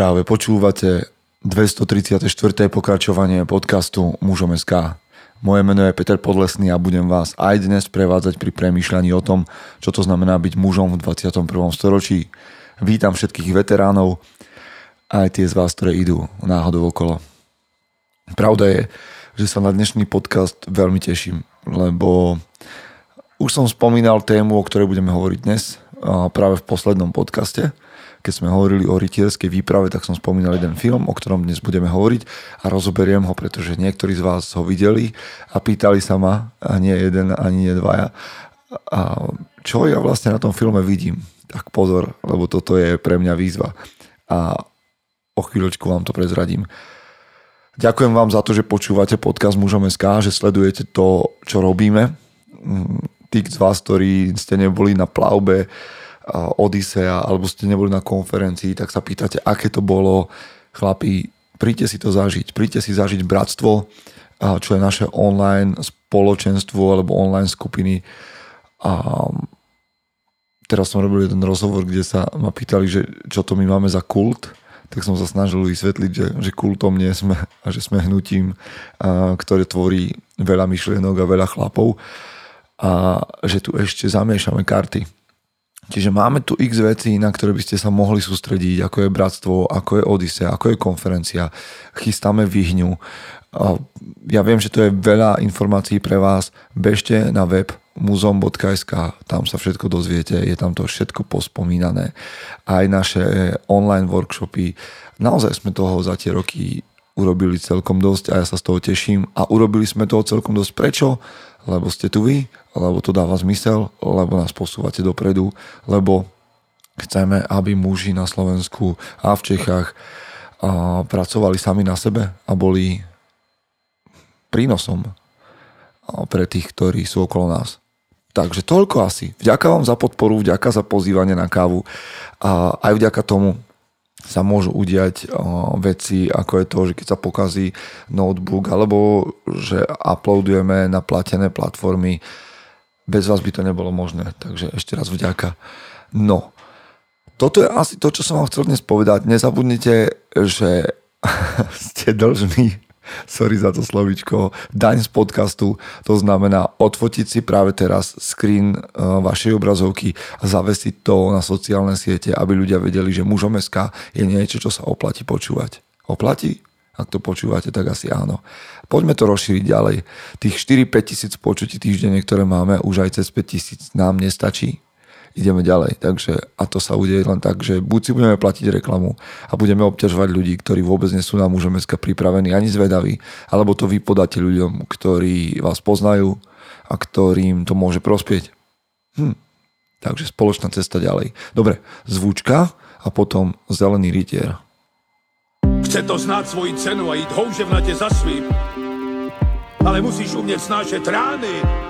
Práve počúvate 234. pokračovanie podcastu Mužom SK. Moje meno je Peter Podlesný a budem vás aj dnes prevádzať pri premýšľaní o tom, čo to znamená byť mužom v 21. storočí. Vítam všetkých veteránov, aj tie z vás, ktoré idú náhodou okolo. Pravda je, že sa na dnešný podcast veľmi teším, lebo už som spomínal tému, o ktorej budeme hovoriť dnes, práve v poslednom podcaste – keď sme hovorili o rytierskej výprave, tak som spomínal jeden film, o ktorom dnes budeme hovoriť a rozoberiem ho, pretože niektorí z vás ho videli a pýtali sa ma, a nie jeden, ani nie dvaja, a čo ja vlastne na tom filme vidím. Tak pozor, lebo toto je pre mňa výzva. A o chvíľočku vám to prezradím. Ďakujem vám za to, že počúvate podcast Mužom SK, že sledujete to, čo robíme. Tí z vás, ktorí ste neboli na plavbe, Odisea, alebo ste neboli na konferencii, tak sa pýtate, aké to bolo. Chlapi, príďte si to zažiť. Príďte si zažiť bratstvo, čo je naše online spoločenstvo alebo online skupiny. A teraz som robil jeden rozhovor, kde sa ma pýtali, že čo to my máme za kult tak som sa snažil vysvetliť, že, že kultom nie sme a že sme hnutím, a, ktoré tvorí veľa myšlienok a veľa chlapov a že tu ešte zamiešame karty Čiže máme tu x vecí, na ktoré by ste sa mohli sústrediť, ako je Bratstvo, ako je Odisea, ako je konferencia. Chystáme Vyhňu. Ja viem, že to je veľa informácií pre vás. Bežte na web muzeum.sk, tam sa všetko dozviete, je tam to všetko pospomínané. Aj naše online workshopy. Naozaj sme toho za tie roky urobili celkom dosť a ja sa z toho teším. A urobili sme toho celkom dosť. Prečo? Lebo ste tu vy, lebo to dáva zmysel, lebo nás posúvate dopredu, lebo chceme, aby muži na Slovensku a v Čechách a pracovali sami na sebe a boli prínosom pre tých, ktorí sú okolo nás. Takže toľko asi. Vďaka vám za podporu, vďaka za pozývanie na kávu a aj vďaka tomu sa môžu udiať veci, ako je to, že keď sa pokazí notebook, alebo že uploadujeme na platené platformy. Bez vás by to nebolo možné, takže ešte raz vďaka. No, toto je asi to, čo som vám chcel dnes povedať. Nezabudnite, že ste dlžní sorry za to slovičko, daň z podcastu, to znamená odfotiť si práve teraz screen eh, vašej obrazovky a zavesiť to na sociálne siete, aby ľudia vedeli, že mužom SK je niečo, čo sa oplatí počúvať. Oplatí? Ak to počúvate, tak asi áno. Poďme to rozšíriť ďalej. Tých 4-5 tisíc počutí týždenne, ktoré máme, už aj cez 5 tisíc nám nestačí ideme ďalej. Takže, a to sa udeje len tak, že buď si budeme platiť reklamu a budeme obťažovať ľudí, ktorí vôbec nie sú na mužom pripravení ani zvedaví, alebo to vy podáte ľuďom, ktorí vás poznajú a ktorým to môže prospieť. Hm. Takže spoločná cesta ďalej. Dobre, zvučka a potom zelený rytier. Chce to znáť svoji cenu a ísť houževnate za svým. Ale musíš umieť snášať rány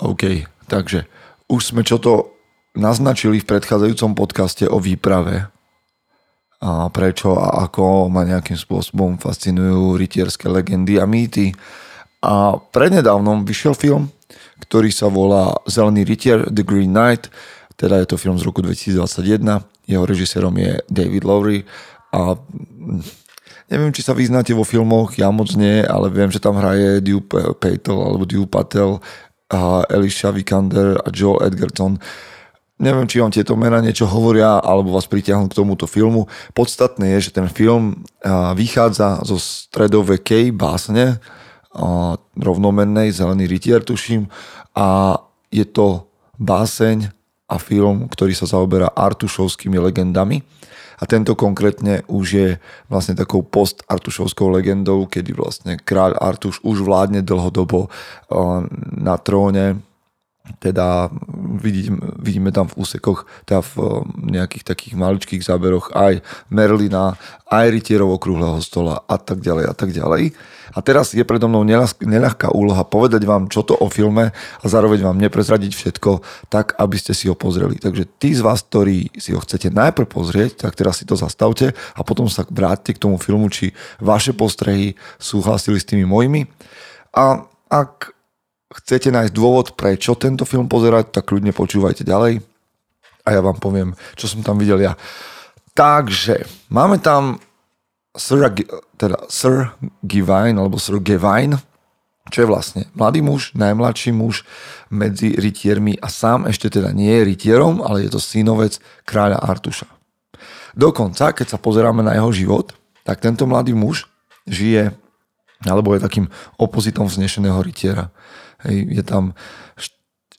OK, takže už sme čo to naznačili v predchádzajúcom podcaste o výprave a prečo a ako ma nejakým spôsobom fascinujú rytierské legendy a mýty. A prednedávnom vyšiel film, ktorý sa volá Zelený rytier, The Green Knight, teda je to film z roku 2021, jeho režisérom je David Lowry. A neviem, či sa vyznáte vo filmoch, ja moc nie, ale viem, že tam hraje Dew Patel alebo Dew Patel, a Elisha Vikander a Joe Edgerton. Neviem, či vám tieto mena niečo hovoria, alebo vás pritiahnu k tomuto filmu. Podstatné je, že ten film vychádza zo stredovekej básne, rovnomennej, Zelený rytier, tuším, a je to báseň a film, ktorý sa zaoberá artušovskými legendami a tento konkrétne už je vlastne takou post-Artušovskou legendou, kedy vlastne kráľ Artuš už vládne dlhodobo eh, na tróne teda vidím, vidíme tam v úsekoch, teda v eh, nejakých takých maličkých záberoch aj Merlina, aj rytierov okrúhleho stola a tak ďalej a tak ďalej. A teraz je predo mnou neľahká úloha povedať vám, čo to o filme a zároveň vám neprezradiť všetko tak, aby ste si ho pozreli. Takže tí z vás, ktorí si ho chcete najprv pozrieť, tak teraz si to zastavte a potom sa vráťte k tomu filmu, či vaše postrehy súhlasili s tými mojimi. A ak chcete nájsť dôvod, prečo tento film pozerať, tak kľudne počúvajte ďalej a ja vám poviem, čo som tam videl ja. Takže, máme tam Sir, teda Sir Givine, alebo Sir Gevine, čo je vlastne mladý muž, najmladší muž medzi rytiermi a sám ešte teda nie je rytierom, ale je to synovec kráľa Artuša. Dokonca, keď sa pozeráme na jeho život, tak tento mladý muž žije, alebo je takým opozitom vznešeného rytiera. Hej, je tam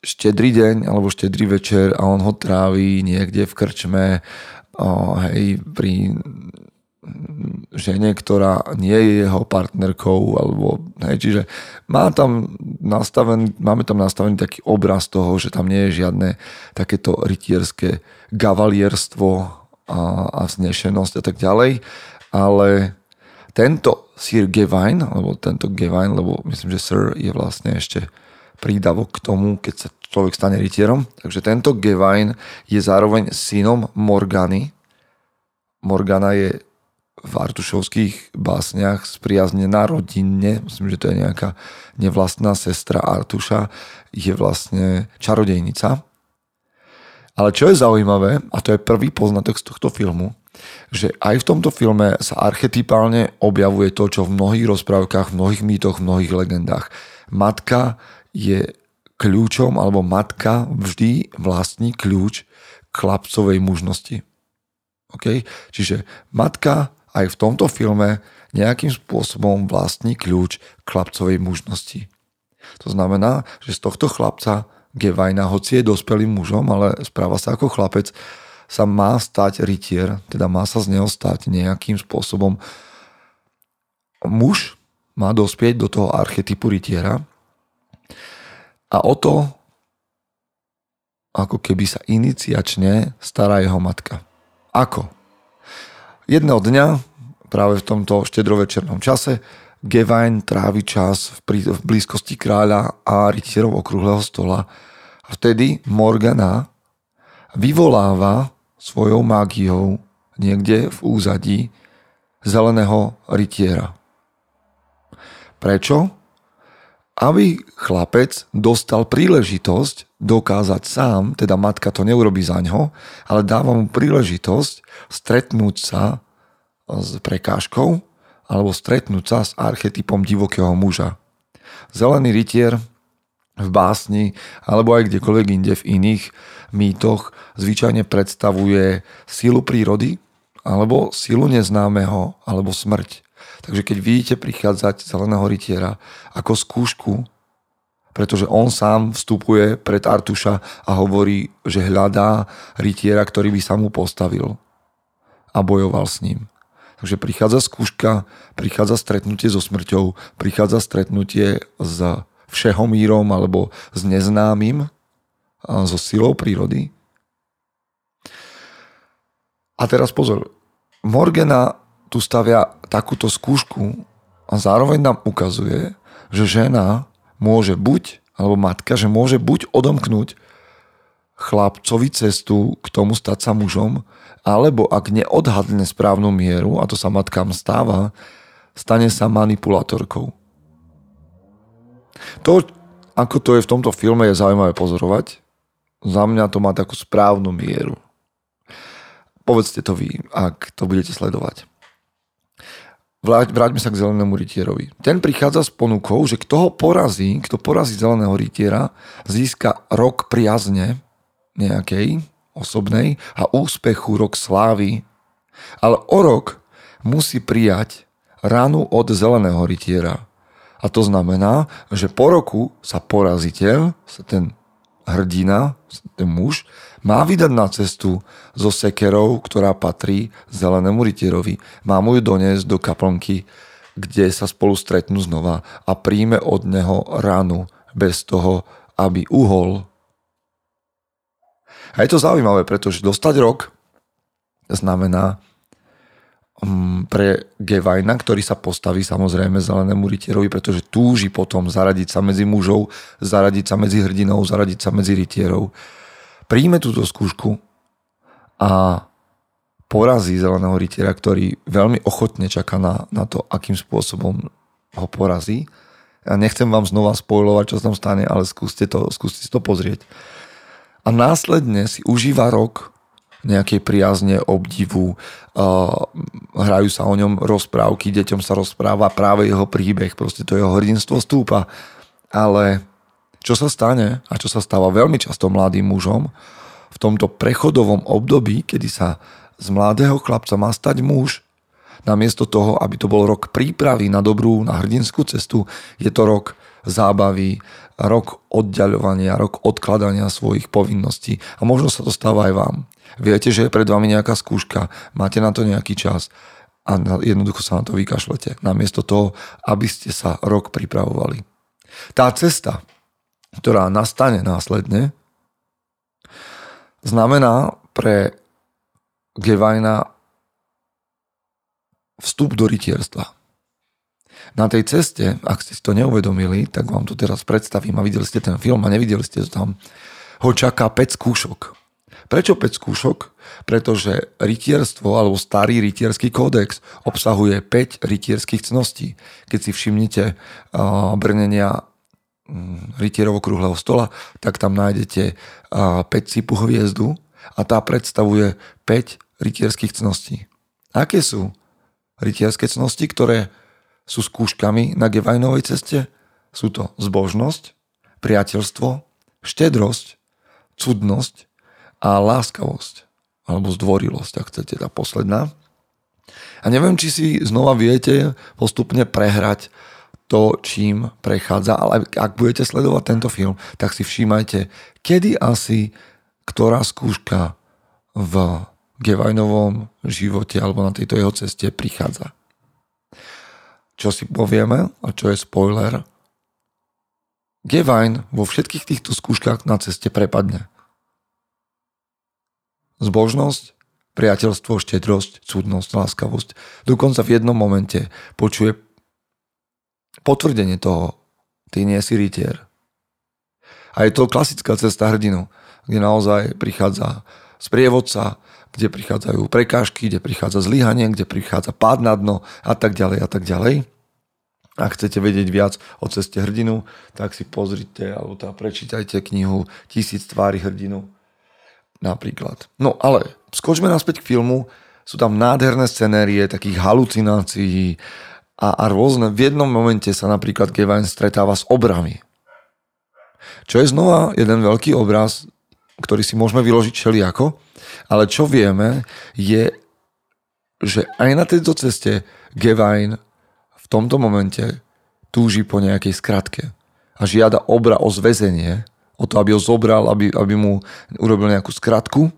štedrý deň alebo štedrý večer a on ho tráví niekde v krčme o, hej, pri žene, ktorá nie je jeho partnerkou, alebo, hej, čiže má tam nastavený, máme tam nastavený taký obraz toho, že tam nie je žiadne takéto rytierské gavalierstvo a, a vznešenosť a tak ďalej, ale tento Sir Gawain, alebo tento Gawain, lebo myslím, že Sir je vlastne ešte prídavok k tomu, keď sa človek stane rytierom. Takže tento Gawain je zároveň synom Morgany. Morgana je v artušovských básniach spriaznená rodinne, myslím, že to je nejaká nevlastná sestra Artuša, je vlastne čarodejnica. Ale čo je zaujímavé, a to je prvý poznatok z tohto filmu, že aj v tomto filme sa archetypálne objavuje to, čo v mnohých rozprávkach, v mnohých mýtoch, v mnohých legendách. Matka je kľúčom, alebo matka vždy vlastní kľúč k chlapcovej mužnosti. Okay? Čiže matka aj v tomto filme nejakým spôsobom vlastní kľúč k chlapcovej mužnosti. To znamená, že z tohto chlapca Gevajna, hoci je dospelým mužom, ale správa sa ako chlapec, sa má stať rytier, teda má sa z neho stať nejakým spôsobom. Muž má dospieť do toho archetypu rytiera a o to, ako keby sa iniciačne stará jeho matka. Ako? Jedného dňa, práve v tomto štedrovečernom čase, Gevain trávi čas v, blízkosti kráľa a rytierov okrúhleho stola vtedy Morgana vyvoláva svojou mágiou niekde v úzadí zeleného rytiera. Prečo? Aby chlapec dostal príležitosť dokázať sám, teda matka to neurobi za ňo, ale dáva mu príležitosť stretnúť sa s prekážkou alebo stretnúť sa s archetypom divokého muža. Zelený rytier v básni alebo aj kdekoľvek inde v iných mýtoch zvyčajne predstavuje sílu prírody alebo sílu neznámeho alebo smrť. Takže keď vidíte prichádzať zeleného rytiera ako skúšku, pretože on sám vstupuje pred Artuša a hovorí, že hľadá rytiera, ktorý by sa mu postavil a bojoval s ním. Takže prichádza skúška, prichádza stretnutie so smrťou, prichádza stretnutie s všehomírom alebo s neznámym, so silou prírody. A teraz pozor, Morgana tu stavia takúto skúšku a zároveň nám ukazuje, že žena môže buď, alebo matka, že môže buď odomknúť chlapcovi cestu k tomu stať sa mužom, alebo ak neodhadne správnu mieru, a to sa matkám stáva, stane sa manipulátorkou. To, ako to je v tomto filme, je zaujímavé pozorovať. Za mňa to má takú správnu mieru. Povedzte to vy, ak to budete sledovať. Vráťme sa k zelenému rytierovi. Ten prichádza s ponukou, že kto ho porazí, kto porazí zeleného rytiera, získa rok priazne nejakej osobnej a úspechu, rok slávy. Ale o rok musí prijať ranu od zeleného rytiera. A to znamená, že po roku sa poraziteľ, sa ten hrdina, ten muž, má vydať na cestu so sekerou, ktorá patrí zelenému rytierovi. Má mu ju doniesť do kaplnky, kde sa spolu stretnú znova a príjme od neho ránu bez toho, aby uhol A je to zaujímavé, pretože dostať rok znamená pre Gevajna, ktorý sa postaví samozrejme zelenému rytierovi, pretože túži potom zaradiť sa medzi mužov, zaradiť sa medzi hrdinou, zaradiť sa medzi rytierov. Príjme túto skúšku a porazí zeleného rytiera, ktorý veľmi ochotne čaká na, na to, akým spôsobom ho porazí. Ja nechcem vám znova spojovať, čo sa tam stane, ale skúste, to, skúste si to pozrieť. A následne si užíva rok nejakej priazne, obdivu, uh, hrajú sa o ňom rozprávky, deťom sa rozpráva práve jeho príbeh, proste to jeho hrdinstvo stúpa. Ale čo sa stane a čo sa stáva veľmi často mladým mužom, v tomto prechodovom období, kedy sa z mladého chlapca má stať muž, namiesto toho, aby to bol rok prípravy na dobrú, na hrdinskú cestu, je to rok zábavy, rok oddiaľovania, rok odkladania svojich povinností. A možno sa to stáva aj vám. Viete, že je pred vami nejaká skúška, máte na to nejaký čas a jednoducho sa na to vykašlete. Namiesto toho, aby ste sa rok pripravovali. Tá cesta, ktorá nastane následne, znamená pre Gevajna vstup do rytierstva. Na tej ceste, ak ste si to neuvedomili, tak vám to teraz predstavím a videli ste ten film a nevideli ste to tam, ho čaká 5 skúšok. Prečo 5 skúšok? Pretože rytierstvo alebo starý rytierský kódex obsahuje 5 rytierských cností. Keď si všimnete uh, brnenia um, rytierov okrúhleho stola, tak tam nájdete uh, 5 cipu hviezdu a tá predstavuje 5 rytierských cností. Aké sú rytierské cnosti, ktoré sú skúškami na Gevajnovej ceste? Sú to zbožnosť, priateľstvo, štedrosť, cudnosť a láskavosť. Alebo zdvorilosť, ak chcete, tá posledná. A neviem, či si znova viete postupne prehrať to, čím prechádza, ale ak budete sledovať tento film, tak si všímajte, kedy asi ktorá skúška v Gevajnovom živote alebo na tejto jeho ceste prichádza. Čo si povieme a čo je spoiler, Gevajn vo všetkých týchto skúškach na ceste prepadne. Zbožnosť, priateľstvo, štedrosť, cudnosť, láskavosť. Dokonca v jednom momente počuje potvrdenie toho, ty nie si rytier. A je to klasická cesta hrdinu kde naozaj prichádza sprievodca, kde prichádzajú prekážky, kde prichádza zlyhanie, kde prichádza pád na dno a tak ďalej a tak ďalej. Ak chcete vedieť viac o ceste hrdinu, tak si pozrite alebo teda prečítajte knihu Tisíc tvári hrdinu napríklad. No ale skočme naspäť k filmu. Sú tam nádherné scenérie takých halucinácií a, a rôzne. V jednom momente sa napríklad Gavin stretáva s obrami. Čo je znova jeden veľký obraz ktorý si môžeme vyložiť všelijako, ale čo vieme je, že aj na tejto ceste Gevine v tomto momente túži po nejakej skratke a žiada obra o zväzenie, o to, aby ho zobral, aby, aby mu urobil nejakú skratku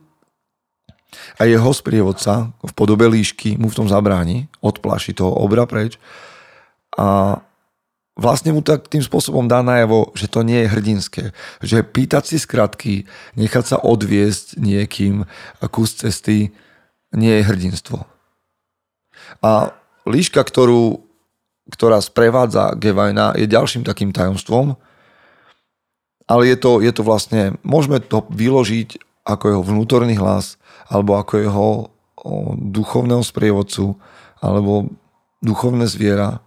a jeho sprievodca v podobe líšky mu v tom zabráni, odpláši toho obra preč a vlastne mu tak tým spôsobom dá najavo, že to nie je hrdinské. Že pýtať si skratky, nechať sa odviesť niekým kus cesty nie je hrdinstvo. A líška, ktorú, ktorá sprevádza Gevajna, je ďalším takým tajomstvom, ale je to, je to vlastne, môžeme to vyložiť ako jeho vnútorný hlas, alebo ako jeho duchovného sprievodcu, alebo duchovné zviera,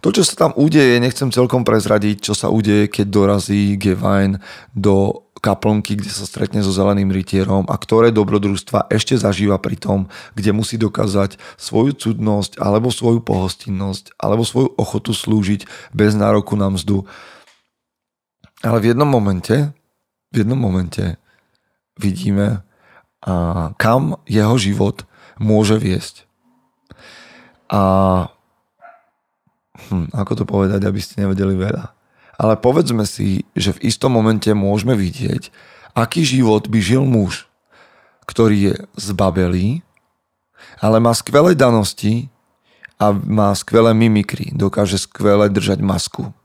to, čo sa tam udeje, nechcem celkom prezradiť, čo sa udeje, keď dorazí Gevine do kaplnky, kde sa stretne so zeleným rytierom a ktoré dobrodružstva ešte zažíva pri tom, kde musí dokázať svoju cudnosť alebo svoju pohostinnosť alebo svoju ochotu slúžiť bez nároku na mzdu. Ale v jednom momente, v jednom momente vidíme, a kam jeho život môže viesť. A hm, ako to povedať, aby ste nevedeli veľa. Ale povedzme si, že v istom momente môžeme vidieť, aký život by žil muž, ktorý je zbabelý, ale má skvelé danosti a má skvelé mimikry, dokáže skvele držať masku.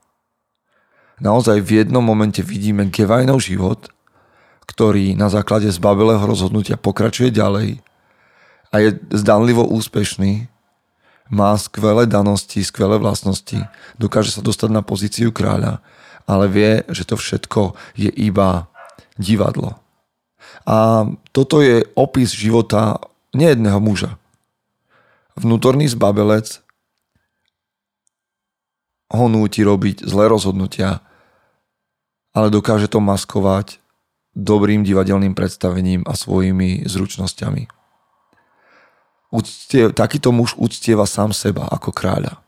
Naozaj v jednom momente vidíme Gevajnov život, ktorý na základe zbabelého rozhodnutia pokračuje ďalej a je zdanlivo úspešný, má skvelé danosti, skvelé vlastnosti, dokáže sa dostať na pozíciu kráľa, ale vie, že to všetko je iba divadlo. A toto je opis života nejedného muža. Vnútorný zbabelec ho núti robiť zlé rozhodnutia, ale dokáže to maskovať dobrým divadelným predstavením a svojimi zručnosťami. Uctie, takýto muž uctieva sám seba ako kráľa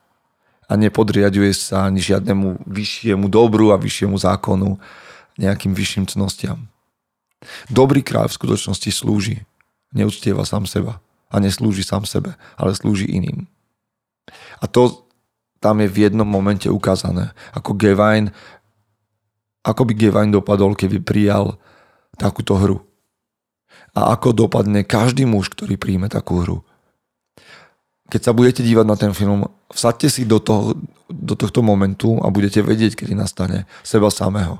a nepodriaduje sa ani žiadnemu vyššiemu dobru a vyššiemu zákonu, nejakým vyšším cnostiam. Dobrý kráľ v skutočnosti slúži, neúctieva sám seba a neslúži sám sebe, ale slúži iným. A to tam je v jednom momente ukázané, ako Gevain, ako by Gevain dopadol, keby prijal takúto hru. A ako dopadne každý muž, ktorý príjme takú hru. Keď sa budete dívať na ten film, vsaďte si do, toho, do tohto momentu a budete vedieť, kedy nastane seba samého.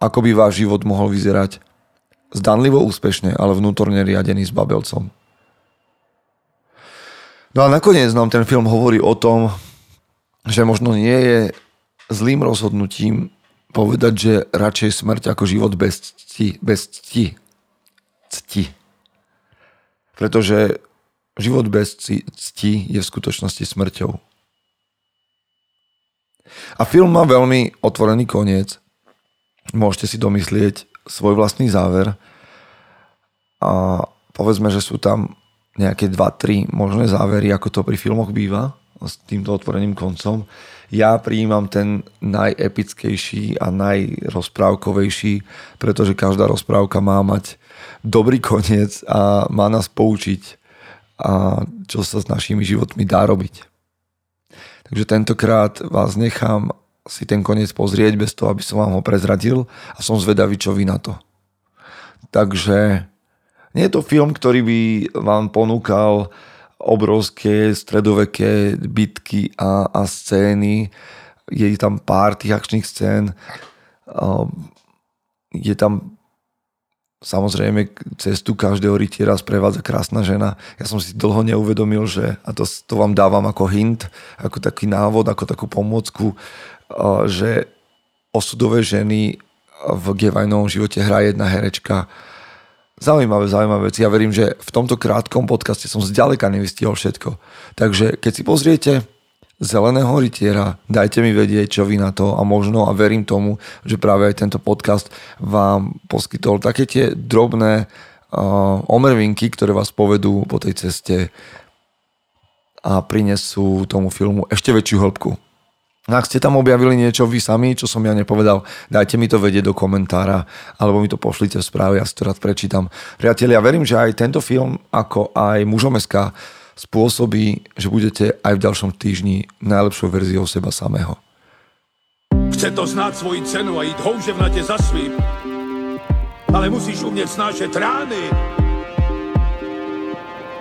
Ako by váš život mohol vyzerať zdanlivo úspešne, ale vnútorne riadený s babelcom. No a nakoniec nám ten film hovorí o tom, že možno nie je zlým rozhodnutím povedať, že radšej smrť ako život bez cti. Bez cti. Cti. Pretože život bez cti je v skutočnosti smrťou. A film má veľmi otvorený koniec. Môžete si domyslieť svoj vlastný záver. A povedzme, že sú tam nejaké 2-3 možné závery, ako to pri filmoch býva s týmto otvoreným koncom. Ja prijímam ten najepickejší a najrozprávkovejší, pretože každá rozprávka má mať dobrý koniec a má nás poučiť, a čo sa s našimi životmi dá robiť. Takže tentokrát vás nechám si ten koniec pozrieť bez toho, aby som vám ho prezradil a som zvedavý, čo vy na to. Takže nie je to film, ktorý by vám ponúkal obrovské stredoveké bitky a, a scény. Je tam pár tých akčných scén. Je tam samozrejme cestu každého rytiera sprevádza krásna žena. Ja som si dlho neuvedomil, že, a to, to vám dávam ako hint, ako taký návod, ako takú pomôcku, že osudové ženy v Gevajnovom živote hrá jedna herečka, Zaujímavé, zaujímavé veci. Ja verím, že v tomto krátkom podcaste som zďaleka nevystihol všetko. Takže keď si pozriete Zeleného rytiera, dajte mi vedieť, čo vy na to a možno a verím tomu, že práve aj tento podcast vám poskytol také tie drobné uh, omrvinky, ktoré vás povedú po tej ceste a prinesú tomu filmu ešte väčšiu hĺbku. No ak ste tam objavili niečo vy sami, čo som ja nepovedal, dajte mi to vedieť do komentára alebo mi to pošlite v správe, ja si to rád prečítam. Priatelia, verím, že aj tento film, ako aj mužomeská, spôsobí, že budete aj v ďalšom týždni najlepšou verziou seba samého. Chce to znáť svoji cenu a ísť houževnate za svým, ale musíš umieť snášať rány